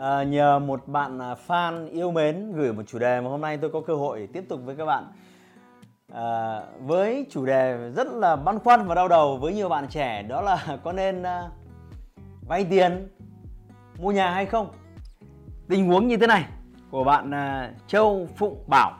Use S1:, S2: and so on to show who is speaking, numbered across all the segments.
S1: À, nhờ một bạn à, fan yêu mến gửi một chủ đề mà hôm nay tôi có cơ hội để tiếp tục với các bạn. À, với chủ đề rất là băn khoăn và đau đầu với nhiều bạn trẻ đó là có nên à, vay tiền mua nhà hay không? Tình huống như thế này của bạn à, Châu Phụng Bảo.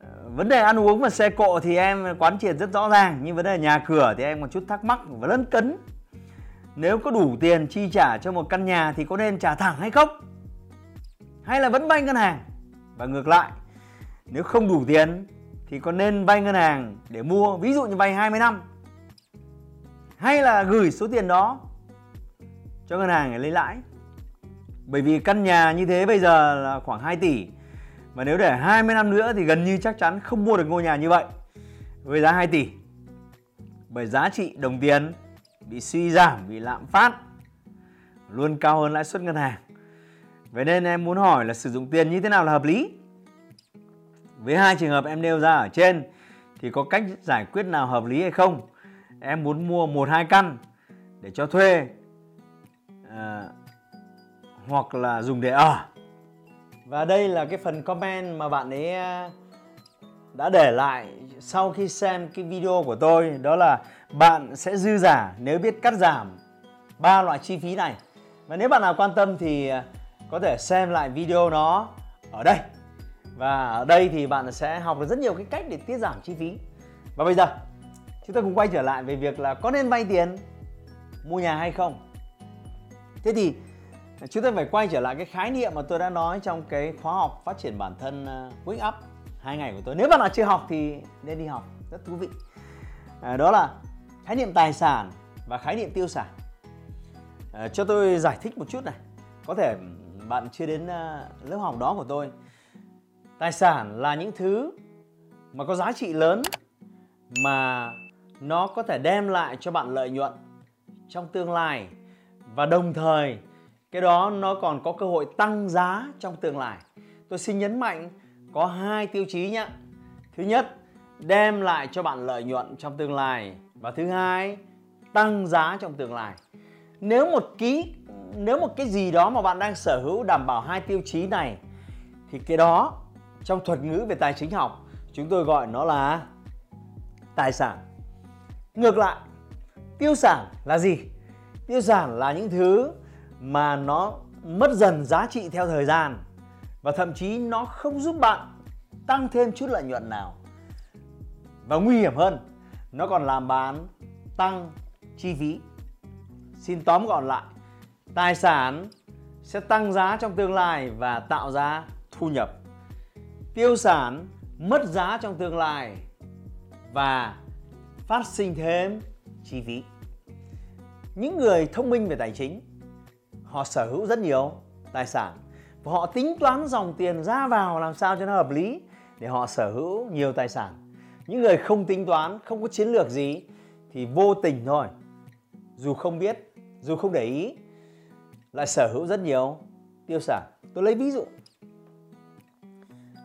S1: À, vấn đề ăn uống và xe cộ thì em quán triệt rất rõ ràng nhưng vấn đề nhà cửa thì em còn chút thắc mắc và lấn cấn nếu có đủ tiền chi trả cho một căn nhà thì có nên trả thẳng hay không? Hay là vẫn vay ngân hàng? Và ngược lại, nếu không đủ tiền thì có nên vay ngân hàng để mua, ví dụ như vay 20 năm. Hay là gửi số tiền đó cho ngân hàng để lấy lãi. Bởi vì căn nhà như thế bây giờ là khoảng 2 tỷ. Và nếu để 20 năm nữa thì gần như chắc chắn không mua được ngôi nhà như vậy. Với giá 2 tỷ. Bởi giá trị đồng tiền bị suy giảm, bị lạm phát luôn cao hơn lãi suất ngân hàng. Vậy nên em muốn hỏi là sử dụng tiền như thế nào là hợp lý? Với hai trường hợp em nêu ra ở trên thì có cách giải quyết nào hợp lý hay không? Em muốn mua một hai căn để cho thuê à, hoặc là dùng để ở. Và đây là cái phần comment mà bạn ấy đã để lại sau khi xem cái video của tôi đó là bạn sẽ dư giả nếu biết cắt giảm ba loại chi phí này. Và nếu bạn nào quan tâm thì à, có thể xem lại video nó ở đây. Và ở đây thì bạn sẽ học được rất nhiều cái cách để tiết giảm chi phí. Và bây giờ chúng ta cùng quay trở lại về việc là có nên vay tiền mua nhà hay không. Thế thì à, chúng ta phải quay trở lại cái khái niệm mà tôi đã nói trong cái khóa học phát triển bản thân à, Up hai ngày của tôi. Nếu bạn nào chưa học thì nên đi học. Rất thú vị. À, đó là khái niệm tài sản và khái niệm tiêu sản. À, cho tôi giải thích một chút này. Có thể bạn chưa đến à, lớp học đó của tôi. Tài sản là những thứ mà có giá trị lớn mà nó có thể đem lại cho bạn lợi nhuận trong tương lai. Và đồng thời cái đó nó còn có cơ hội tăng giá trong tương lai. Tôi xin nhấn mạnh có hai tiêu chí nhé thứ nhất, đem lại cho bạn lợi nhuận trong tương lai. Và thứ hai, tăng giá trong tương lai. Nếu một ký, nếu một cái gì đó mà bạn đang sở hữu đảm bảo hai tiêu chí này, thì cái đó trong thuật ngữ về tài chính học, chúng tôi gọi nó là tài sản. Ngược lại, tiêu sản là gì? Tiêu sản là những thứ mà nó mất dần giá trị theo thời gian và thậm chí nó không giúp bạn tăng thêm chút lợi nhuận nào. Và nguy hiểm hơn, nó còn làm bạn tăng chi phí. Xin tóm gọn lại, tài sản sẽ tăng giá trong tương lai và tạo ra thu nhập. Tiêu sản mất giá trong tương lai và phát sinh thêm chi phí. Những người thông minh về tài chính, họ sở hữu rất nhiều tài sản và họ tính toán dòng tiền ra vào làm sao cho nó hợp lý để họ sở hữu nhiều tài sản. Những người không tính toán, không có chiến lược gì thì vô tình thôi. Dù không biết, dù không để ý, lại sở hữu rất nhiều. Tiêu sản tôi lấy ví dụ.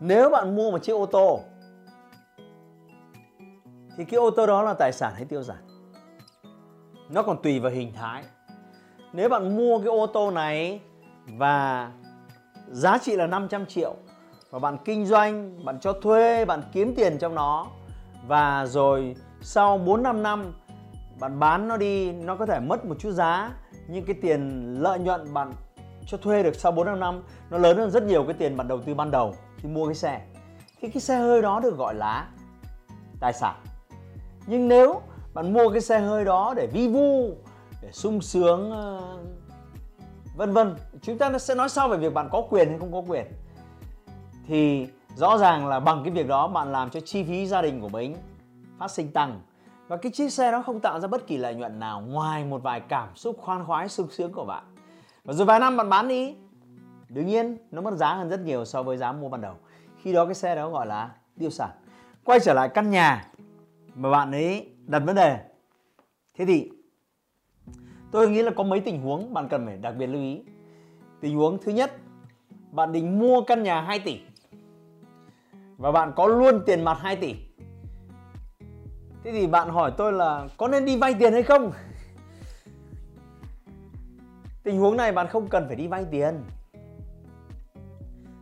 S1: Nếu bạn mua một chiếc ô tô, thì cái ô tô đó là tài sản hay tiêu sản nó còn tùy vào hình thái. Nếu bạn mua cái ô tô này và giá trị là 500 triệu và bạn kinh doanh, bạn cho thuê, bạn kiếm tiền trong nó và rồi sau 4 5 năm bạn bán nó đi nó có thể mất một chút giá nhưng cái tiền lợi nhuận bạn cho thuê được sau 4 5 năm nó lớn hơn rất nhiều cái tiền bạn đầu tư ban đầu khi mua cái xe. Thì cái xe hơi đó được gọi là tài sản. Nhưng nếu bạn mua cái xe hơi đó để vi vu, để sung sướng ờ, vân vân, chúng ta sẽ nói sau về việc bạn có quyền hay không có quyền. Thì rõ ràng là bằng cái việc đó bạn làm cho chi phí gia đình của mình phát sinh tăng. Và cái chiếc xe đó không tạo ra bất kỳ lợi nhuận nào ngoài một vài cảm xúc khoan khoái sung sướng của bạn. Và rồi vài năm bạn bán đi đương nhiên nó mất giá hơn rất nhiều so với giá mua ban đầu. Khi đó cái xe đó gọi là tiêu sản. Quay trở lại căn nhà mà bạn ấy đặt vấn đề. Thế thì tôi nghĩ là có mấy tình huống bạn cần phải đặc biệt lưu ý. Tình huống thứ nhất bạn định mua căn nhà 2 tỷ và bạn có luôn tiền mặt 2 tỷ. Thế thì bạn hỏi tôi là có nên đi vay tiền hay không? Tình huống này bạn không cần phải đi vay tiền.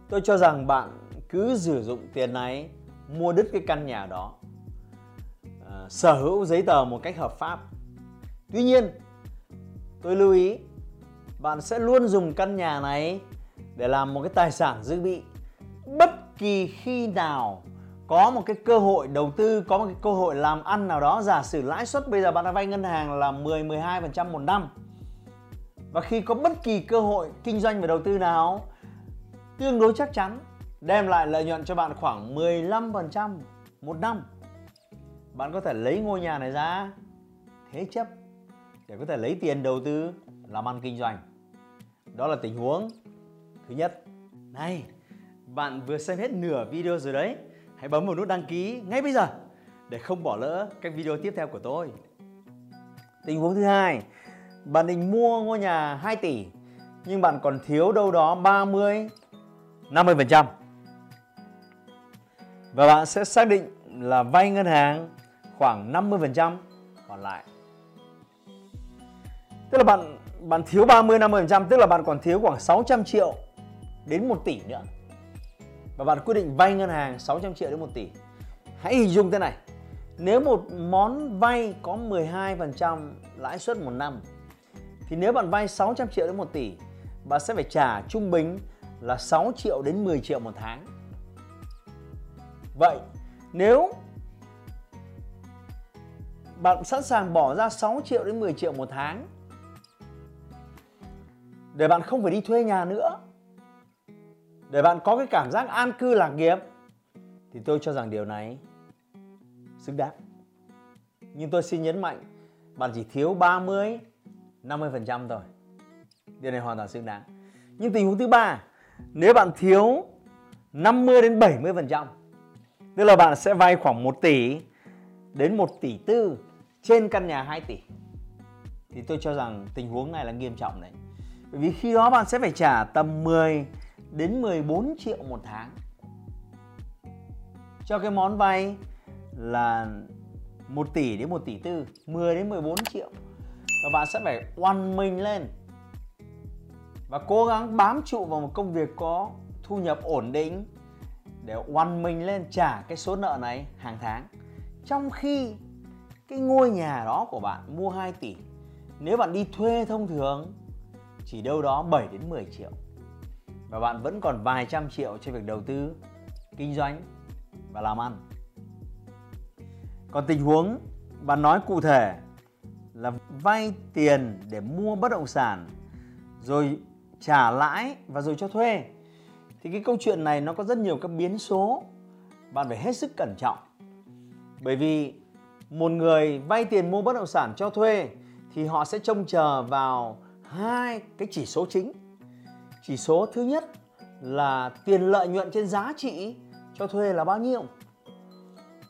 S1: Tôi cho rằng bạn cứ sử dụng tiền này mua đứt cái căn nhà đó à, sở hữu giấy tờ một cách hợp pháp. Tuy nhiên tôi lưu ý, bạn sẽ luôn dùng căn nhà này để làm một cái tài sản dự bị. Bất kỳ khi nào có một cái cơ hội đầu tư, có một cái cơ hội làm ăn nào đó, giả sử lãi suất bây giờ bạn đã vay ngân hàng là 10 12% một năm, và khi có bất kỳ cơ hội kinh doanh và đầu tư nào, tương đối chắc chắn đem lại lợi nhuận cho bạn khoảng 15% một năm. Bạn có thể lấy ngôi nhà này ra, thế chấp để có thể lấy tiền đầu tư làm ăn kinh doanh. Đó là tình huống thứ nhất. Này, bạn vừa xem hết nửa video rồi đấy. Hãy bấm vào nút đăng ký ngay bây giờ để không bỏ lỡ các video tiếp theo của tôi. Tình huống thứ hai, bạn định mua ngôi nhà 2 tỷ, nhưng bạn còn thiếu đâu đó 30 50% và bạn sẽ xác định là vay ngân hàng khoảng 50% còn lại. Tức là bạn bạn thiếu 30 50% tức là bạn còn thiếu khoảng 600 triệu đến 1 tỷ nữa. Và bạn quyết định vay ngân hàng 600 triệu đến 1 tỷ. Hãy hình dung thế này. Nếu một món vay có 12% lãi suất một năm thì nếu bạn vay 600 triệu đến 1 tỷ, bạn sẽ phải trả trung bình là 6 triệu đến 10 triệu một tháng. Vậy nếu bạn sẵn sàng bỏ ra 6 triệu đến 10 triệu một tháng để bạn không phải đi thuê nhà nữa để bạn có cái cảm giác an cư lạc nghiệp thì tôi cho rằng điều này xứng đáng. Nhưng tôi xin nhấn mạnh bạn chỉ thiếu 30 50% thôi. Điều này hoàn toàn xứng đáng. Nhưng tình huống thứ ba, nếu bạn thiếu 50 đến 70%, tức là bạn sẽ vay khoảng 1 tỷ đến 1 tỷ tư trên căn nhà 2 tỷ. Thì tôi cho rằng tình huống này là nghiêm trọng đấy. Bởi vì khi đó bạn sẽ phải trả tầm 10 đến 14 triệu một tháng. Cho cái món vay là 1 tỷ đến 1 tỷ tư 10 đến 14 triệu. Và bạn sẽ phải oan mình lên. Và cố gắng bám trụ vào một công việc có thu nhập ổn định để oan mình lên trả cái số nợ này hàng tháng. Trong khi cái ngôi nhà đó của bạn mua 2 tỷ, nếu bạn đi thuê thông thường chỉ đâu đó 7 đến 10 triệu. Và bạn vẫn còn vài trăm triệu cho việc đầu tư, kinh doanh và làm ăn. Còn tình huống bạn nói cụ thể là vay tiền để mua bất động sản, rồi trả lãi và rồi cho thuê, thì cái câu chuyện này nó có rất nhiều các biến số. Bạn phải hết sức cẩn trọng. Bởi vì một người vay tiền mua bất động sản cho thuê thì họ sẽ trông chờ vào hai cái chỉ số chính chỉ số thứ nhất là tiền lợi nhuận trên giá trị cho thuê là bao nhiêu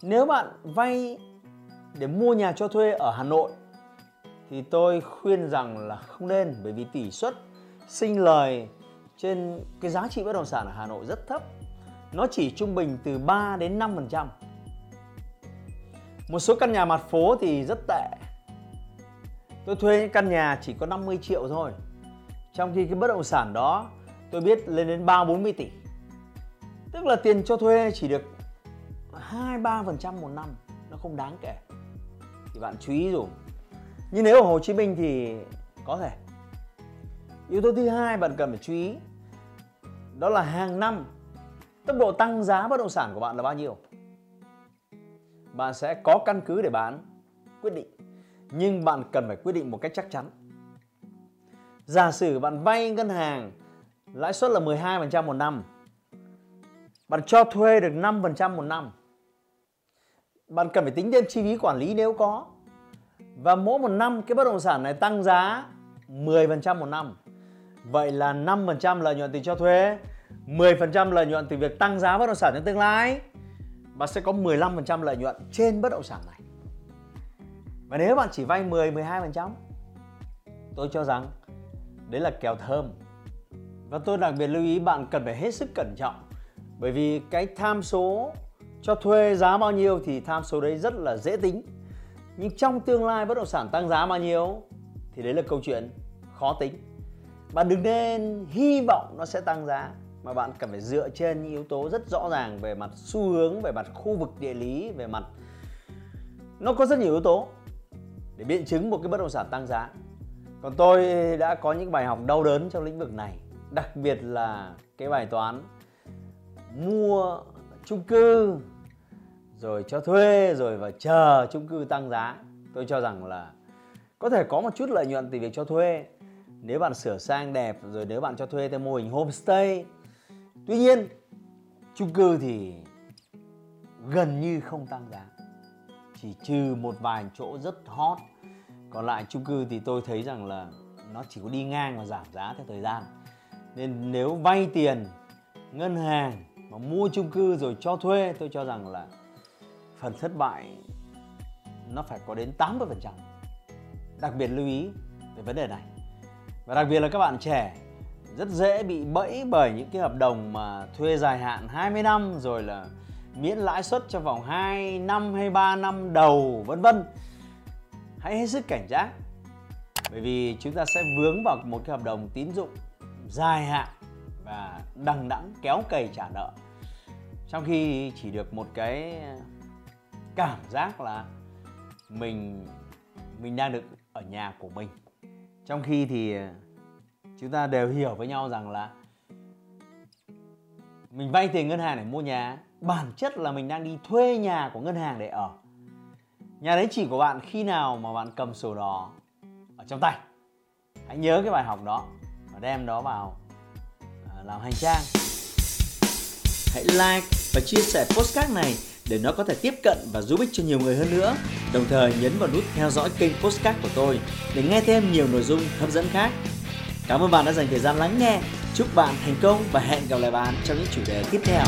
S1: nếu bạn vay để mua nhà cho thuê ở Hà Nội, thì tôi khuyên rằng là không nên, bởi vì tỷ suất sinh lời trên cái giá trị bất động sản ở Hà Nội rất thấp. Nó chỉ trung bình từ 3 đến 5%. Một số căn nhà mặt phố thì rất tệ. Tôi thuê những căn nhà chỉ có 50 triệu thôi. Trong khi cái bất động sản đó tôi biết lên đến 3 40 tỷ. Tức là tiền cho thuê chỉ được 2 3% một năm, nó không đáng kể. Thì bạn chú ý dùng. Nhưng nếu ở Hồ Chí Minh thì có thể. Yếu tố thứ hai bạn cần phải chú ý đó là hàng năm tốc độ tăng giá bất động sản của bạn là bao nhiêu. Bạn sẽ có căn cứ để bán quyết định nhưng bạn cần phải quyết định một cách chắc chắn. Giả sử bạn vay ngân hàng lãi suất là 12% một năm. Bạn cho thuê được 5% một năm. Bạn cần phải tính thêm chi phí quản lý nếu có. Và mỗi một năm cái bất động sản này tăng giá 10% một năm. Vậy là 5% lợi nhuận từ cho thuê, 10% lợi nhuận từ việc tăng giá bất động sản trong tương lai và sẽ có 15% lợi nhuận trên bất động sản này. Và nếu bạn chỉ vay 10 12%, tôi cho rằng đấy là kèo thơm. Và tôi đặc biệt lưu ý bạn cần phải hết sức cẩn trọng bởi vì cái tham số cho thuê giá bao nhiêu thì tham số đấy rất là dễ tính. Nhưng trong tương lai bất động sản tăng giá bao nhiêu thì đấy là câu chuyện khó tính. Bạn đừng nên hy vọng nó sẽ tăng giá mà bạn cần phải dựa trên những yếu tố rất rõ ràng về mặt xu hướng, về mặt khu vực địa lý, về mặt nó có rất nhiều yếu tố để biện chứng một cái bất động sản tăng giá. Còn tôi đã có những bài học đau đớn trong lĩnh vực này, đặc biệt là cái bài toán mua chung cư rồi cho thuê rồi và chờ chung cư tăng giá. Tôi cho rằng là có thể có một chút lợi nhuận từ việc cho thuê nếu bạn sửa sang đẹp rồi nếu bạn cho thuê theo mô hình homestay tuy nhiên chung cư thì gần như không tăng giá chỉ trừ một vài chỗ rất hot. Còn lại chung cư thì tôi thấy rằng là nó chỉ có đi ngang và giảm giá theo thời gian. Nên nếu vay tiền, ngân hàng mà mua chung cư rồi cho thuê, tôi cho rằng là phần thất bại nó phải có đến 80% đặc biệt lưu ý về vấn đề này. Và đặc biệt là các bạn trẻ, rất dễ bị bẫy bởi những cái hợp đồng mà thuê dài hạn 20 năm rồi là miễn lãi suất trong vòng 2 năm hay 3 năm đầu, vân vân. Hãy hết sức cảnh giác. Bởi vì chúng ta sẽ vướng vào một cái hợp đồng tín dụng dài hạn và đằng đẵng kéo cày trả nợ. Trong khi chỉ được một cái cảm giác là mình mình đang được ở nhà của mình. Trong khi thì chúng ta đều hiểu với nhau rằng là mình vay tiền ngân hàng để mua nhà bản chất là mình đang đi thuê nhà của ngân hàng để ở. Nhà đấy chỉ của bạn khi nào mà bạn cầm sổ đỏ ở trong tay. Hãy nhớ cái bài học đó và đem đó vào à, làm hành trang. Hãy like và chia sẻ postcard này để nó có thể tiếp cận và giúp ích cho nhiều người hơn nữa. Đồng thời nhấn vào nút theo dõi kênh postcard của tôi để nghe thêm nhiều nội dung hấp dẫn khác. Cảm ơn bạn đã dành thời gian lắng nghe. Chúc bạn thành công và hẹn gặp lại bạn trong những chủ đề tiếp theo.